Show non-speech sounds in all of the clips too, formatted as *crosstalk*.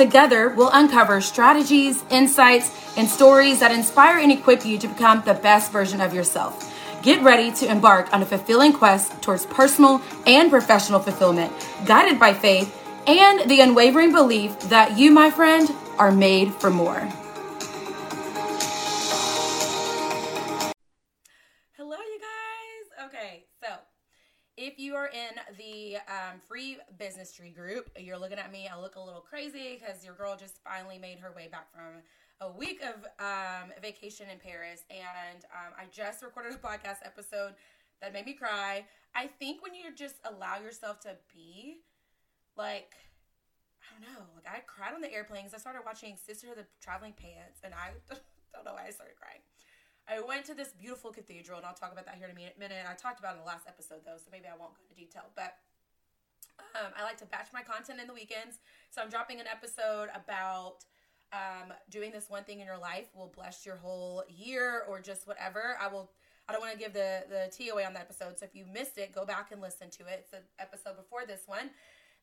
Together, we'll uncover strategies, insights, and stories that inspire and equip you to become the best version of yourself. Get ready to embark on a fulfilling quest towards personal and professional fulfillment, guided by faith and the unwavering belief that you, my friend, are made for more. Free business tree group, you're looking at me. I look a little crazy because your girl just finally made her way back from a week of um, vacation in Paris, and um, I just recorded a podcast episode that made me cry. I think when you just allow yourself to be, like, I don't know, like I cried on the airplane because I started watching Sister of the Traveling Pants, and I *laughs* don't know why I started crying. I went to this beautiful cathedral, and I'll talk about that here in a minute. I talked about it in the last episode, though, so maybe I won't go into detail. But um, I like to batch my content in the weekends, so I'm dropping an episode about um, doing this one thing in your life will bless your whole year or just whatever. I will. I don't want to give the the TOA on that episode, so if you missed it, go back and listen to it. It's the episode before this one.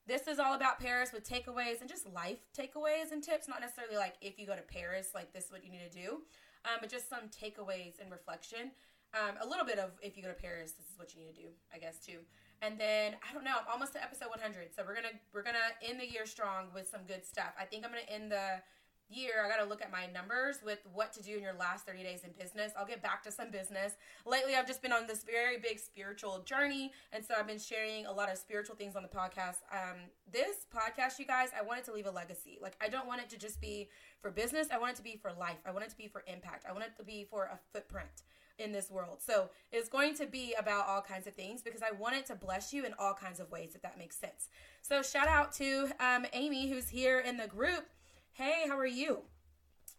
This is all about Paris with takeaways and just life takeaways and tips. Not necessarily like if you go to Paris, like this is what you need to do um, but just some takeaways and reflection. Um, a little bit of if you go to Paris, this is what you need to do, I guess too. And then I don't know, I'm almost to episode 100, so we're gonna we're gonna end the year strong with some good stuff. I think I'm gonna end the year, I got to look at my numbers with what to do in your last 30 days in business. I'll get back to some business. Lately, I've just been on this very big spiritual journey. And so I've been sharing a lot of spiritual things on the podcast. Um, this podcast, you guys, I want it to leave a legacy. Like, I don't want it to just be for business. I want it to be for life. I want it to be for impact. I want it to be for a footprint in this world. So it's going to be about all kinds of things because I want it to bless you in all kinds of ways, if that makes sense. So shout out to um, Amy, who's here in the group. Hey, how are you?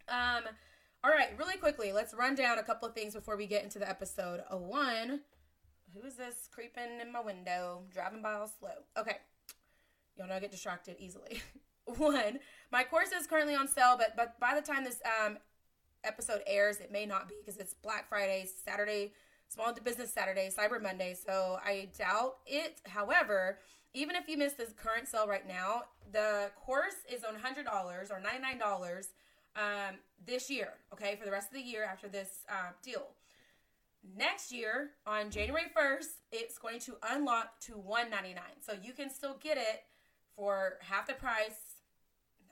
Um, all right, really quickly, let's run down a couple of things before we get into the episode. A one, who is this creeping in my window, driving by all slow? Okay, y'all know I get distracted easily. *laughs* one, my course is currently on sale, but but by the time this um episode airs, it may not be because it's Black Friday, Saturday, Small Business Saturday, Cyber Monday. So I doubt it. However, even if you miss this current sale right now, the course is on $100 or $99 um, this year, okay, for the rest of the year after this uh, deal. Next year, on January 1st, it's going to unlock to 199. So you can still get it for half the price,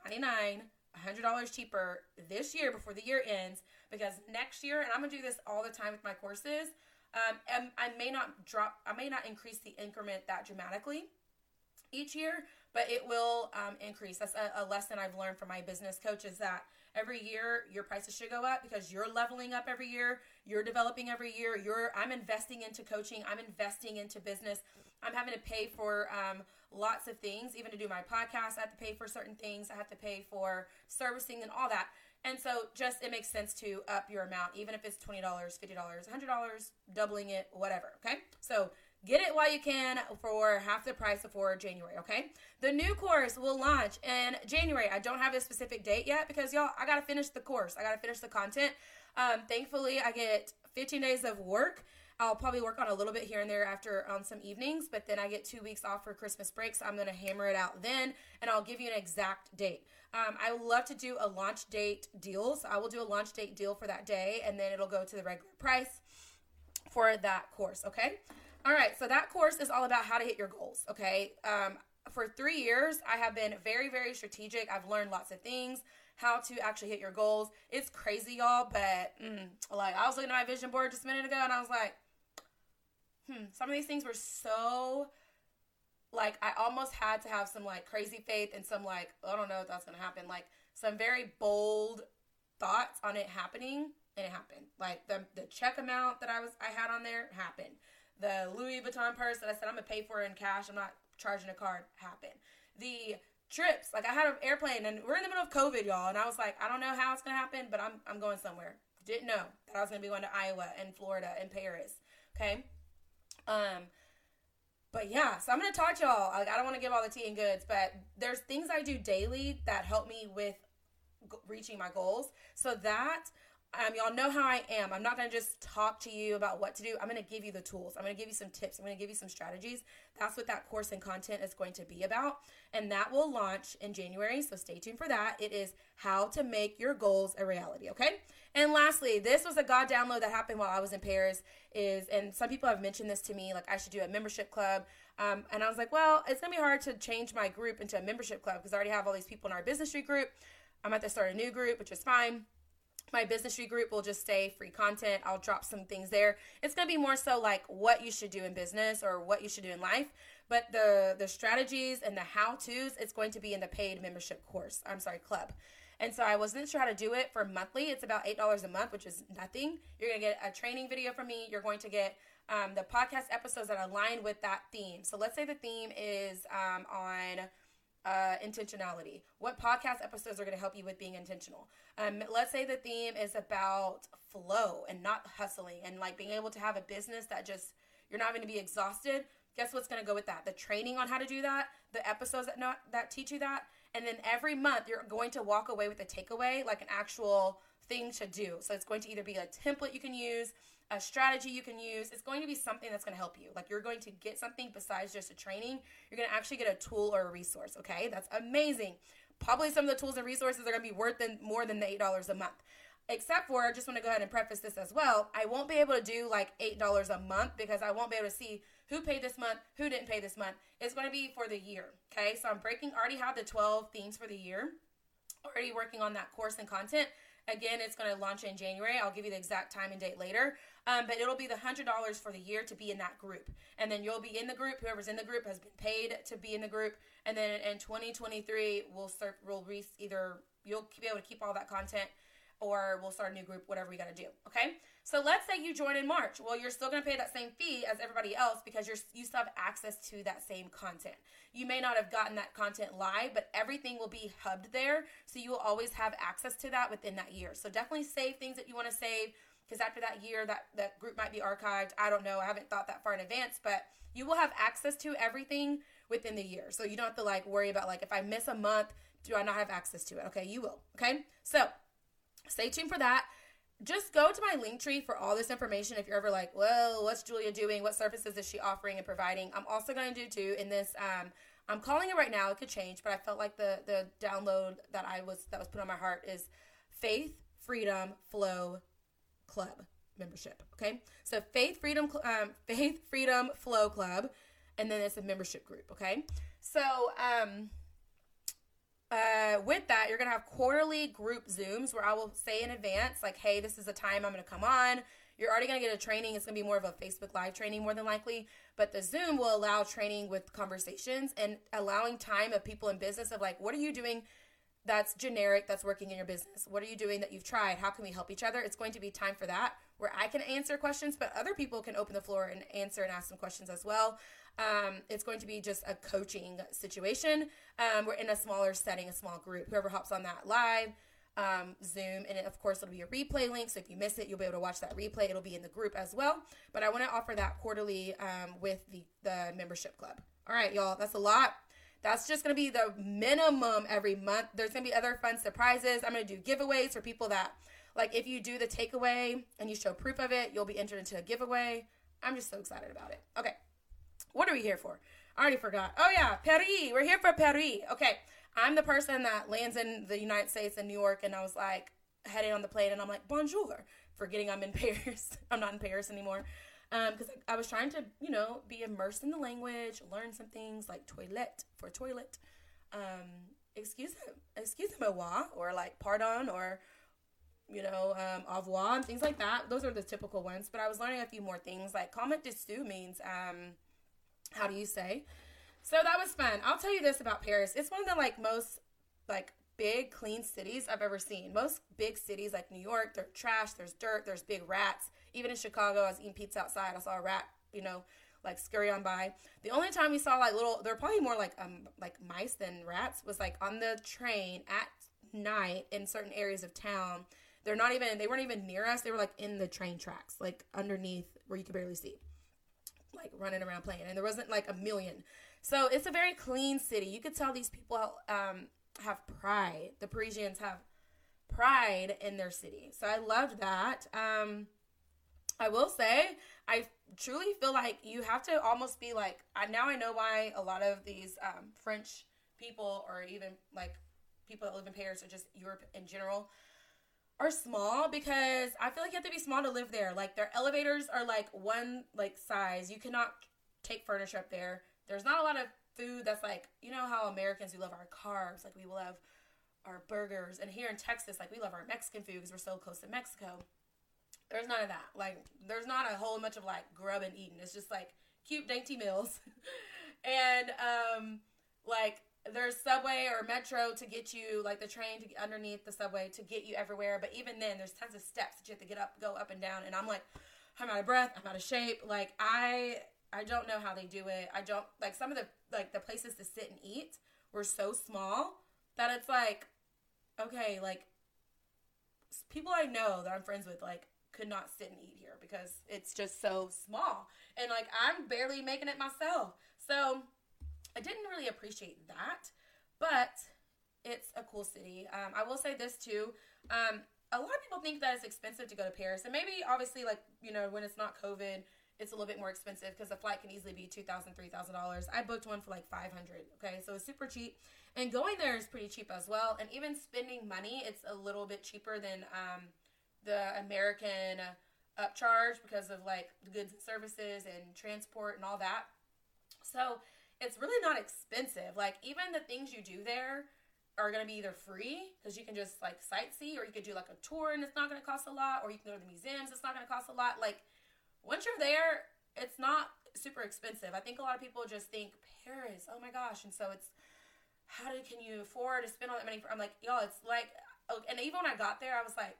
99 $100 cheaper this year before the year ends because next year, and I'm to do this all the time with my courses, um, I may not drop, I may not increase the increment that dramatically each year, but it will um, increase. That's a, a, lesson I've learned from my business coach is that every year your prices should go up because you're leveling up every year, you're developing every year. You're I'm investing into coaching, I'm investing into business. I'm having to pay for um, lots of things, even to do my podcast. I have to pay for certain things. I have to pay for servicing and all that. And so, just it makes sense to up your amount, even if it's $20, $50, $100, doubling it, whatever. Okay. So, Get it while you can for half the price before January, okay? The new course will launch in January. I don't have a specific date yet because y'all, I gotta finish the course. I gotta finish the content. Um, thankfully, I get 15 days of work. I'll probably work on a little bit here and there after on some evenings, but then I get two weeks off for Christmas break, so I'm gonna hammer it out then, and I'll give you an exact date. Um, I would love to do a launch date deal, so I will do a launch date deal for that day, and then it'll go to the regular price for that course, okay? All right, so that course is all about how to hit your goals, okay? Um, for three years, I have been very, very strategic. I've learned lots of things, how to actually hit your goals. It's crazy, y'all, but mm, like I was looking at my vision board just a minute ago and I was like, hmm, some of these things were so like I almost had to have some like crazy faith and some like, I don't know if that's gonna happen, like some very bold thoughts on it happening and it happened. Like the the check amount that I was I had on there happened the Louis Vuitton purse that I said I'm gonna pay for in cash. I'm not charging a card. Happened. The trips. Like I had an airplane, and we're in the middle of COVID, y'all, and I was like, I don't know how it's gonna happen, but I'm I'm going somewhere. Didn't know that I was gonna be going to Iowa and Florida and Paris. Okay, um, but yeah, so I'm gonna talk to y'all. Like I don't want to give all the tea and goods, but there's things I do daily that help me with reaching my goals. So that um, y'all know how I am. I'm not to just talk to you about what to do. I'm to give you the tools. I'm to give you some tips. I'm to give you some strategies. That's what that course and content is going to be about. And that will launch in January. So stay tuned for that. It is how to make your goals a reality. Okay. And lastly, this was a God download that happened while I was in Paris. Is and some people have mentioned this to me, like I should do a membership club. Um, and I was like, well, it's gonna be hard to change my group into a membership club because I already have all these people in our business group. I'm at to start a new group, which is fine my business group will just stay free content. I'll drop some things there. It's going to be more so like what you should do in business or what you should do in life, but the the strategies and the how-tos it's going to be in the paid membership course. I'm sorry, club. And so I wasn't sure how to do it for monthly. It's about $8 a month, which is nothing. You're going to get a training video from me. You're going to get um, the podcast episodes that align with that theme. So let's say the theme is um, on uh, intentionality. What podcast episodes are going to help you with being intentional? Um, let's say the theme is about flow and not hustling and like being able to have a business that just you're not going to be exhausted. Guess what's going to go with that? The training on how to do that, the episodes that not that teach you that, and then every month you're going to walk away with a takeaway, like an actual thing to do. So it's going to either be a template you can use a strategy you can use. It's going to be something that's going to help you. Like you're going to get something besides just a training. You're going to actually get a tool or a resource. Okay, that's amazing. Probably some of the tools and resources are going to be worth than, more than the eight dollars a month. Except for, I just want to go ahead and preface this as well. I won't be able to do like eight dollars a month because I won't be able to see who paid this month, who didn't pay this month. It's going to be for the year. Okay, so I'm breaking. Already have the twelve themes for the year. Already working on that course and content. Again, it's going to launch in January. I'll give you the exact time and date later. Um, but it'll be the hundred dollars for the year to be in that group, and then you'll be in the group. Whoever's in the group has been paid to be in the group, and then in 2023 we'll start. We'll re- either you'll be able to keep all that content, or we'll start a new group. Whatever we got to do. Okay. So let's say you join in March. Well, you're still going to pay that same fee as everybody else because you're you still have access to that same content. You may not have gotten that content live, but everything will be hubbed there, so you will always have access to that within that year. So definitely save things that you want to save because after that year that that group might be archived i don't know i haven't thought that far in advance but you will have access to everything within the year so you don't have to like worry about like if i miss a month do i not have access to it okay you will okay so stay tuned for that just go to my Linktree for all this information if you're ever like well what's julia doing what services is she offering and providing i'm also going to do too in this um, i'm calling it right now it could change but i felt like the the download that i was that was put on my heart is faith freedom flow Club membership. Okay, so Faith Freedom um, Faith Freedom Flow Club, and then it's a membership group. Okay, so um, uh, with that, you're gonna have quarterly group Zooms where I will say in advance, like, hey, this is the time I'm gonna come on. You're already gonna get a training. It's gonna be more of a Facebook Live training more than likely, but the Zoom will allow training with conversations and allowing time of people in business of like, what are you doing that's generic that's working in your business what are you doing that you've tried how can we help each other it's going to be time for that where i can answer questions but other people can open the floor and answer and ask some questions as well. Um, it's going to be just a coaching situation. Um, we're in a smaller setting a small group. Whoever hops on that live um, zoom and of course it'll be a replay link so if you miss it you'll be able to watch that replay. It'll be in the group as well. But i want to offer that quarterly um, with the, the membership club. All right y'all that's a lot. That's just going to be the minimum every month. There's going to be other fun surprises. I'm going to do giveaways for people that, like, if you do the takeaway and you show proof of it, you'll be entered into a giveaway. I'm just so excited about it. Okay. What are we here for? I already forgot. Oh, yeah, Paris. We're here for Paris. Okay. I'm the person that lands in the United States in New York, and I was like, heading on the plane, and I'm like, bonjour, forgetting I'm in *laughs* Paris. I'm not in Paris anymore because um, I, I, was trying to, you know, be immersed in the language, learn some things like toilet for toilet, um, excuse excuse me, or like pardon, or you know, um, au revoir, and things like that. Those are the typical ones. But I was learning a few more things, like comment de dessous means, um, how do you say? So that was fun. I'll tell you this about Paris. It's one of the like most like big clean cities I've ever seen. Most big cities like New York, there's trash, there's dirt, there's big rats even in Chicago, I was eating pizza outside. I saw a rat, you know, like scurry on by. The only time we saw like little, they're probably more like um like mice than rats, was like on the train at night in certain areas of town. They're not even, they weren't even near us. They were like in the train tracks, like underneath where you could barely see, like running around playing. And there wasn't like a million. So it's a very clean city. You could tell these people um, have pride. The Parisians have pride in their city. So I loved that. Um, I will say, I truly feel like you have to almost be like, I, now I know why a lot of these um, French people or even like people that live in Paris or just Europe in general are small because I feel like you have to be small to live there. Like their elevators are like one like size. You cannot take furniture up there. There's not a lot of food that's like, you know how Americans we love our carbs, like we love our burgers. And here in Texas, like we love our Mexican food because we're so close to Mexico. There's none of that. Like there's not a whole bunch of like grub and eating. It's just like cute dainty meals. *laughs* and um like there's subway or metro to get you like the train to underneath the subway to get you everywhere but even then there's tons of steps that you have to get up go up and down and i'm like i'm out of breath i'm out of shape like i i don't know how they do it i don't like some of the like the places to sit and eat were so small that it's like okay like people i know that i'm friends with like could not sit and eat here because it's just so small and like i'm barely making it myself so I didn't really appreciate that, but it's a cool city. Um, I will say this too. Um, a lot of people think that it's expensive to go to Paris, and maybe obviously, like you know, when it's not COVID, it's a little bit more expensive because the flight can easily be two thousand, three thousand dollars. I booked one for like five hundred. Okay, so it's super cheap, and going there is pretty cheap as well. And even spending money, it's a little bit cheaper than um, the American upcharge because of like the goods and services and transport and all that. So it's really not expensive. Like even the things you do there are to be either free because you can just like sightsee or you could do like a tour and it's not to cost a lot or you can go to the museums it's not to cost a lot. Like once you're there it's not super expensive. I think a lot of people just think paris oh my gosh. And so it's how do can you afford to spend all that money for i'm like y'all it's like oh, and even when i got there i was like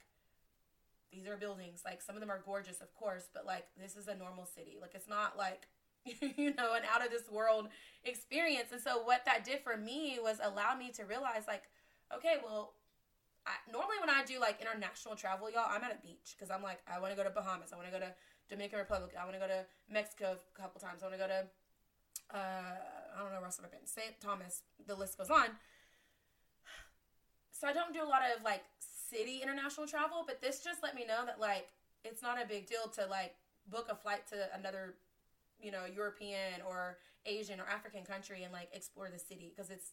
these are buildings. Like some of them are gorgeous of course but like this is a normal city. Like it's not like *laughs* you know, an out of this world experience. And so what that did for me was allow me to realize like, okay, well, I, normally when I do like international travel, y'all, I'm at a beach because I'm like, I want to go to Bahamas, I want to go to Dominican Republic, I want to go to Mexico a couple times, I want to go to, uh, I don't know where else I've been, St. Thomas, the list goes on. So I don't do a lot of like city international travel, but this just let me know that like it's not a big deal to like book a flight to another you know European or Asian or African country and like explore the city because it's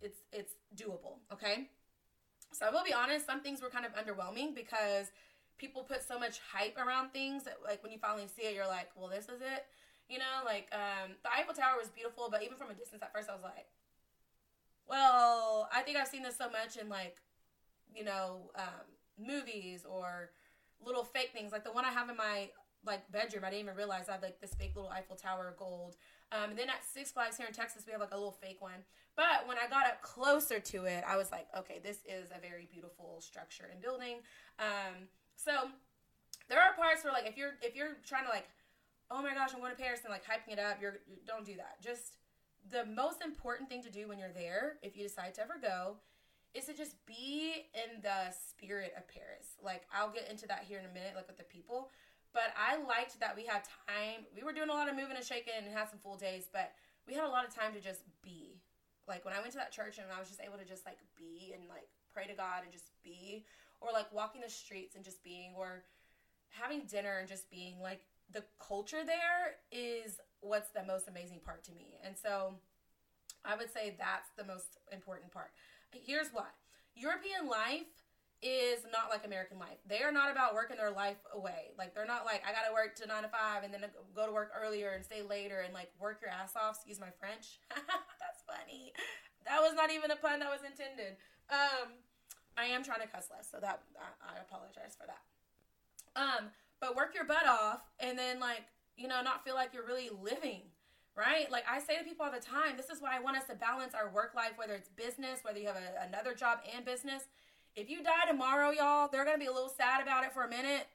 it's it's doable. Okay, so I will be honest, some things were kind of underwhelming because people put so much hype around things that like when you finally see it, you're like, well, this is it. You know, like um, the Eiffel Tower was beautiful, but even from a distance at first, I was like, well, I think I've seen this so much in like, you know, um, movies or little fake things. Like the one I have in my like bedroom. I didn't even realize I had like this fake little Eiffel Tower gold. Um, and then at Six Flags here in Texas, we have like a little fake one. But when I got up closer to it, I was like, okay, this is a very beautiful structure and building. Um, so there are parts where like if you're if you're trying to like, oh my gosh, I'm going to Paris and like hyping it up, you're don't do that. Just the most important thing to do when you're there, if you decide to ever go, is to just be in the spirit of Paris. Like I'll get into that here in a minute, like with the people. But I liked that we had time. We were doing a lot of moving and shaking and had some full days, but we had a lot of time to just be. Like when I went to that church and I was just able to just like be and like pray to God and just be, or like walking the streets and just being, or having dinner and just being. Like the culture there is what's the most amazing part to me. And so I would say that's the most important part. Here's why European life is not like American life. They are not about working their life away. Like they're not like I gotta work to nine to five and then go to work earlier and stay later and like work your ass off. Excuse my French. *laughs* That's funny. That was not even a pun that was intended. Um, I am trying to cuss less, so that I, I apologize for that. Um, but work your butt off and then like you know not feel like you're really living right? Like I say to people all the time, this is why I want us to balance our work life, whether it's business, whether you have a, another job and business. If you die tomorrow, y'all, they're going to be a little sad about it for a minute.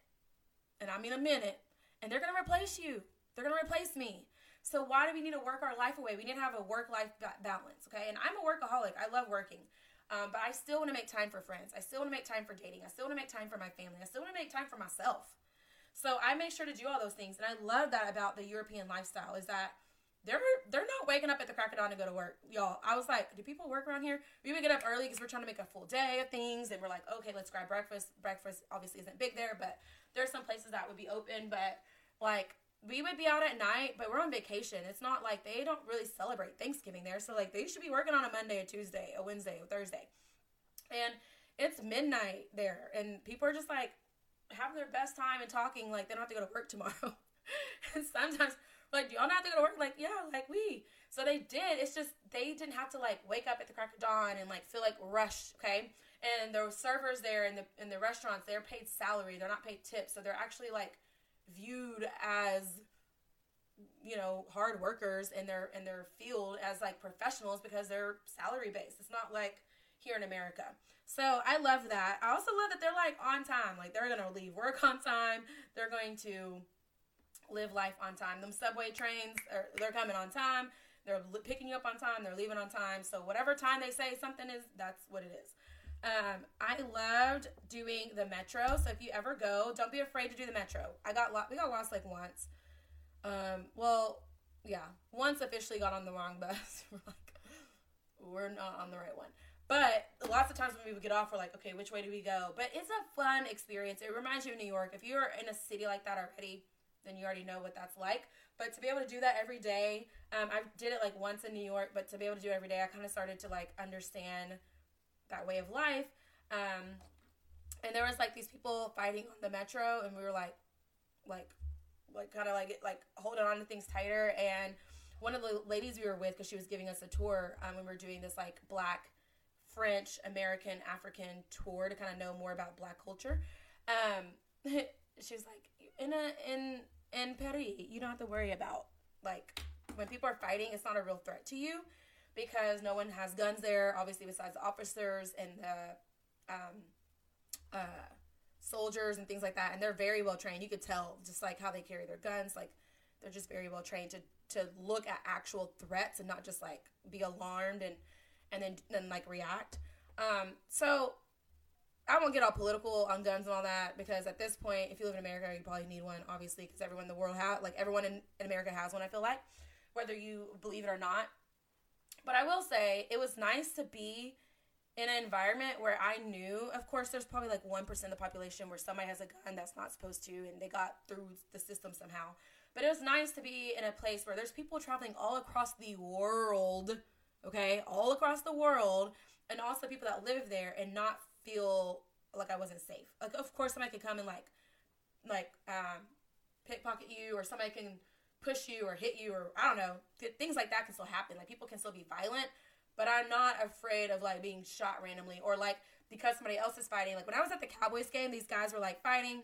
And I mean a minute. And they're going to replace you. They're going to replace me. So why do we need to work our life away? We need to have a work life balance, okay? And I'm a workaholic. I love working. Um, but I still want to make time for friends. I still want to make time for dating. I still want to make time for my family. I still want to make time for myself. So I make sure to do all those things, and I love that about the European lifestyle is that they're they're not waking up at the crack of dawn to go to work, y'all. I was like, do people work around here? We would get up early because we're trying to make a full day of things, and we're like, okay, let's grab breakfast. Breakfast obviously isn't big there, but there's some places that would be open. But like we would be out at night, but we're on vacation. It's not like they don't really celebrate Thanksgiving there, so like they should be working on a Monday, a Tuesday, a Wednesday, a Thursday, and it's midnight there, and people are just like having their best time and talking like they don't have to go to work *laughs* tomorrow. and sometimes like, y'all not have to go to work? Like, yeah, like we. So they did. It's just they didn't have to like wake up at the crack of dawn and like feel like rushed. Okay. And the servers there in the in the restaurants, they're paid salary. They're not paid tips. So they're actually like viewed as you know hard workers in their in their field as like professionals because they're salary based. It's not like here in America. So I love that. I also love that they're like on time. Like they're gonna leave work *laughs* on time. They're going to live life on time. Them subway trains, are, they're coming on time. They're picking you up on time. They're leaving on time. So whatever time they say something is, that's what it is. Um, I loved doing the metro. So if you ever go, don't be afraid to do the metro. I got lo- we got lost like once. Um, well, yeah, once officially got on the wrong bus. *laughs* we're like, we're not on the right one. But lots of times when we would get off, we're like, okay, which way do we go? But it's a fun experience. It reminds you of New York. If you're in a city like that already, then you already know what that's like. But to be able to do that every day, um, I did it like once in New York, but to be able to do it every day, I kind of started to like understand that way of life. Um, and there was like these people fighting on the metro, and we were like, like, like kind of like like holding on to things tighter. And one of the ladies we were with, because she was giving us a tour um, when we were doing this like black, French, American, African tour to kind of know more about black culture. Um, *laughs* was like, in a in in Paris, you don't have to worry about like when people are fighting. It's not a real threat to you because no one has guns there. Obviously, besides the officers and the um, uh, soldiers and things like that, and they're very well trained. You could tell just like how they carry their guns. Like they're just very well trained to to look at actual threats and not just like be alarmed and and then then like react. Um, so I won't get all political on guns and all that because at this point, if you live in America, you probably need one, obviously, because everyone in the world has, like everyone in, in America has one. I feel like, whether you believe it or not. But I will say it was nice to be in an environment where I knew, of course, there's probably like one percent of the population where somebody has a gun that's not supposed to, and they got through the system somehow. But it was nice to be in a place where there's people traveling all across the world, okay, all across the world, and also people that live there and not feel like I wasn't safe. Like, of course, somebody could come and like, like, um, pickpocket you, or somebody can push you or hit you, or I don't know, things like that can still happen. Like, people can still be violent, but I'm not afraid of like being shot randomly or like because somebody else is fighting. Like when I was at the Cowboys game, these guys were like fighting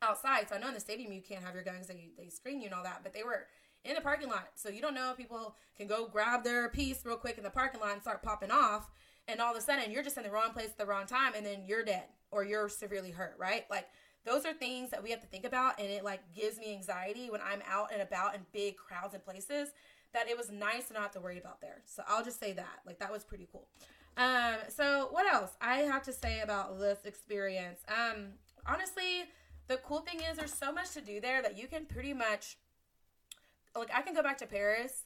outside. So I know in the stadium you can't have your guns; they they screen you and all that. But they were in the parking lot, so you don't know if people can go grab their piece real quick in the parking lot and start popping off and all of a sudden you're just in the wrong place at the wrong time and then you're dead or you're severely hurt, right? Like those are things that we have to think about and it like gives me anxiety when I'm out and about in big crowds and places that it was nice to not have to worry about there. So I'll just say that. Like that was pretty cool. Um so what else I have to say about this experience? Um honestly, the cool thing is there's so much to do there that you can pretty much like I can go back to Paris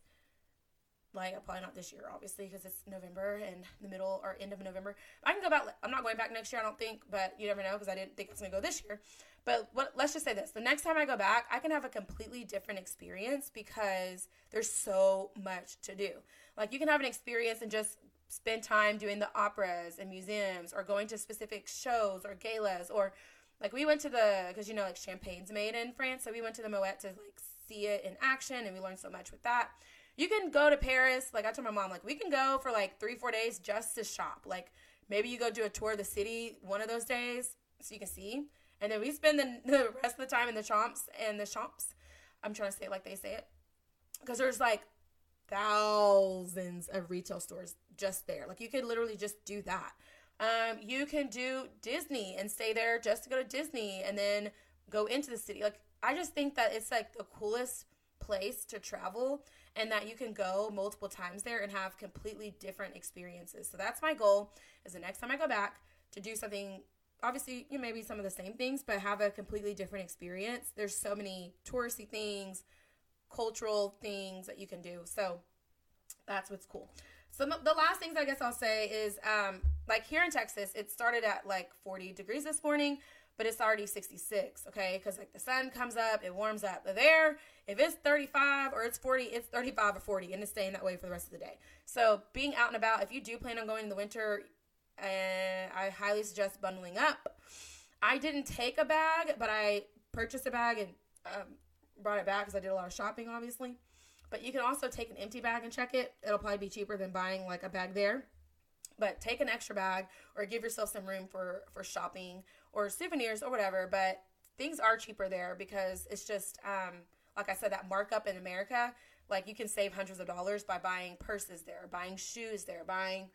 like uh, probably not this year obviously because it's november and the middle or end of november. I can go back i'm not going back next year i don't think but you never know because i didn't think it's going to go this year. But what let's just say this the next time i go back i can have a completely different experience because there's so much to do. Like you can have an experience and just spend time doing the operas and museums or going to specific shows or galas or like we went to the because you know like champagne's made in france so we went to the Moët to like see it in action and we learned so much with that you can go to Paris. Like I told my mom, like we can go for like three, four days just to shop. Like maybe you go do a tour of the city one of those days so you can see. And then we spend the, *laughs* the rest of the time in the chomps and the shops. I'm trying to say it like they say it. Because there's like thousands of retail stores just there. Like you could literally just do that. Um, you can do Disney and stay there just to go to Disney and then go into the city. Like I just think that it's like the coolest place to travel and that you can go multiple times there and have completely different experiences. So that's my goal is the next time I go back to do something obviously you know, maybe some of the same things but have a completely different experience. There's so many touristy things, cultural things that you can do. So that's what's cool. So the last things I guess I'll say is um, like here in Texas, it started at like 40 degrees this morning but it's already 66, okay? Because like the sun comes up, it warms up. But there, if it's 35 or it's 40, it's 35 or 40, and it's staying that way for the rest of the day. So being out and about, if you do plan on going in the winter, and I highly suggest bundling up. I didn't take a bag, but I purchased a bag and um, brought it back because I did a lot of shopping, obviously. But you can also take an empty bag and check it. It'll probably be cheaper than buying like a bag there. But take an extra bag or give yourself some room for for shopping or souvenirs or whatever. But things are cheaper there because it's just um, like I said, that markup in America. Like you can save hundreds of dollars by buying purses there, buying shoes there, buying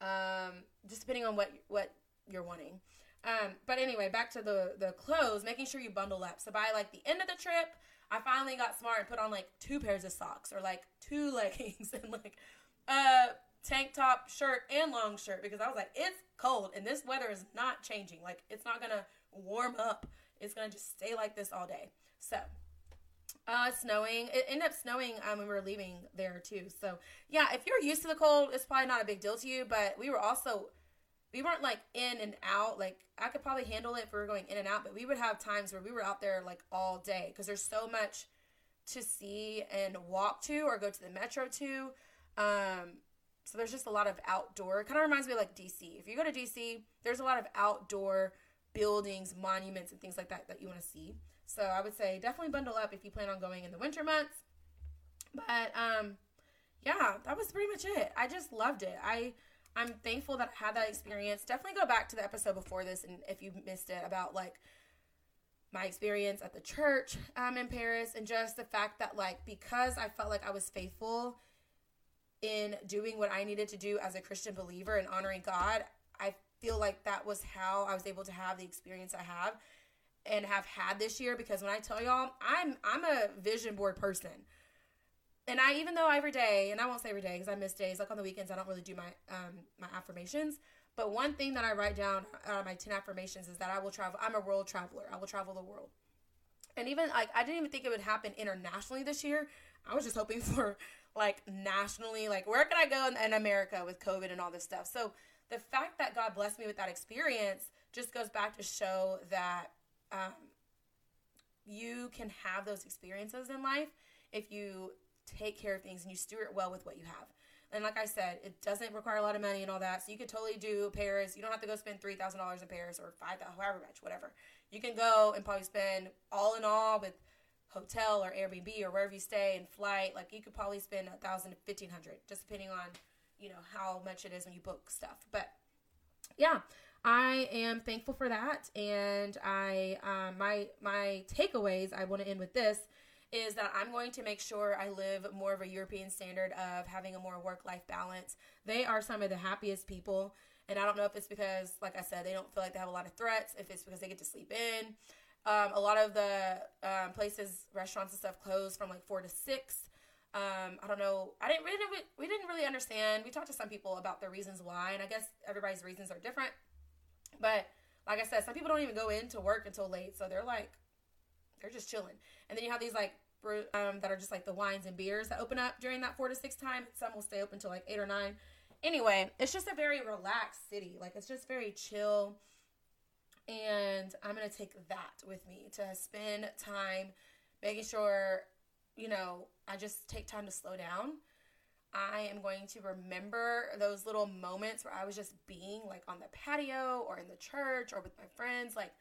um, just depending on what what you're wanting. Um, but anyway, back to the the clothes, making sure you bundle up. So by like the end of the trip, I finally got smart and put on like two pairs of socks or like two *laughs* leggings and like uh tank top, shirt, and long shirt because I was like, it's cold and this weather is not changing. Like, it's not gonna warm up. It's gonna just stay like this all day. So, uh, snowing. It ended up snowing um, when we were leaving there too. So, yeah, if you're used to the cold, it's probably not a big deal to you. But we were also, we weren't like in and out. Like, I could probably handle it if we were going in and out, but we would have times where we were out there like all day because there's so much to see and walk to or go to the metro to. Um, so there's just a lot of outdoor. It Kind of reminds me of like DC. If you go to DC, there's a lot of outdoor buildings, monuments, and things like that that you want to see. So I would say definitely bundle up if you plan on going in the winter months. But um, yeah, that was pretty much it. I just loved it. I I'm thankful that I had that experience. Definitely go back to the episode before this, and if you missed it, about like my experience at the church um, in Paris, and just the fact that like because I felt like I was faithful in doing what I needed to do as a Christian believer and honoring God, I feel like that was how I was able to have the experience I have and have had this year because when I tell y'all, I'm I'm a vision board person. And I even though every day, and I won't say every day because I miss days, like on the weekends I don't really do my um my affirmations, but one thing that I write down uh, my 10 affirmations is that I will travel. I'm a world traveler. I will travel the world. And even like I didn't even think it would happen internationally this year. I was just hoping *laughs* for like nationally, like where can I go in, in America with COVID and all this stuff. So the fact that God blessed me with that experience just goes back to show that um, you can have those experiences in life if you take care of things and you steward well with what you have. And like I said, it doesn't require a lot of money and all that. So you could totally do Paris. You don't have to go spend three thousand dollars in Paris or five thousand, however much, whatever. You can go and probably spend all in all with hotel or Airbnb or wherever you stay and flight, like you could probably spend a thousand to fifteen hundred, just depending on you know how much it is when you book stuff. But yeah, I am thankful for that, and I um, my my takeaways. I want to end with this is that I'm going to make sure I live more of a European standard of having a more work life balance. They are some of the happiest people. And I don't know if it's because, like I said, they don't feel like they have a lot of threats, if it's because they get to sleep in, um, a lot of the um, places, restaurants and stuff closed from like four to six. Um, I don't know. I didn't really we, didn't really understand. We talked to some people about the reasons why, and I guess everybody's reasons are different. But like I said, some people don't even go into work until late, so they're like they're just chilling. And then you have these like um, that are just like the wines and beers that open up during that four to six time. Some will stay open till like eight or nine. Anyway, it's just a very relaxed city. Like it's just very chill and I'm going to take that with me to spend time making sure, you know, I just take time to slow down. I am going to remember those little moments where I was just being like on the patio or in the church or with my friends. Like,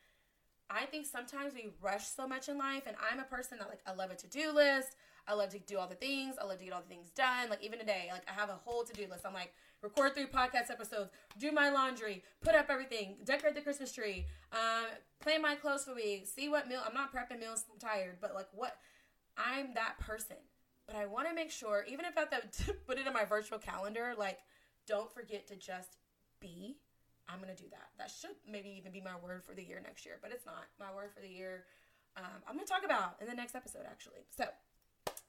I think sometimes we rush so much in life, and I'm a person that like I love a to do list. I love to do all the things. I love to get all the things done. Like even today, like I have a whole to do list. I'm like, record three podcast episodes, do my laundry, put up everything, decorate the Christmas tree, um, plan my clothes for the week, see what meal. I'm not prepping meals. I'm tired, but like what? I'm that person. But I want to make sure, even if I have to *laughs* put it in my virtual calendar, like don't forget to just be. I'm gonna do that. That should maybe even be my word for the year next year, but it's not. My word for the year, um, I'm gonna talk about in the next episode actually. So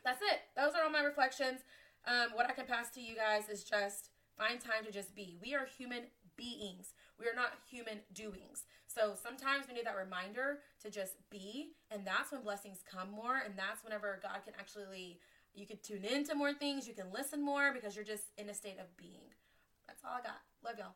that's it. Those are all my reflections. Um, what I can pass to you guys is just find time to just be. We are human beings. We are not human doings. So sometimes we need that reminder to just be, and that's when blessings come more, and that's whenever God can actually you can tune into more things, you can listen more because you're just in a state of being. That's all I got. Love y'all.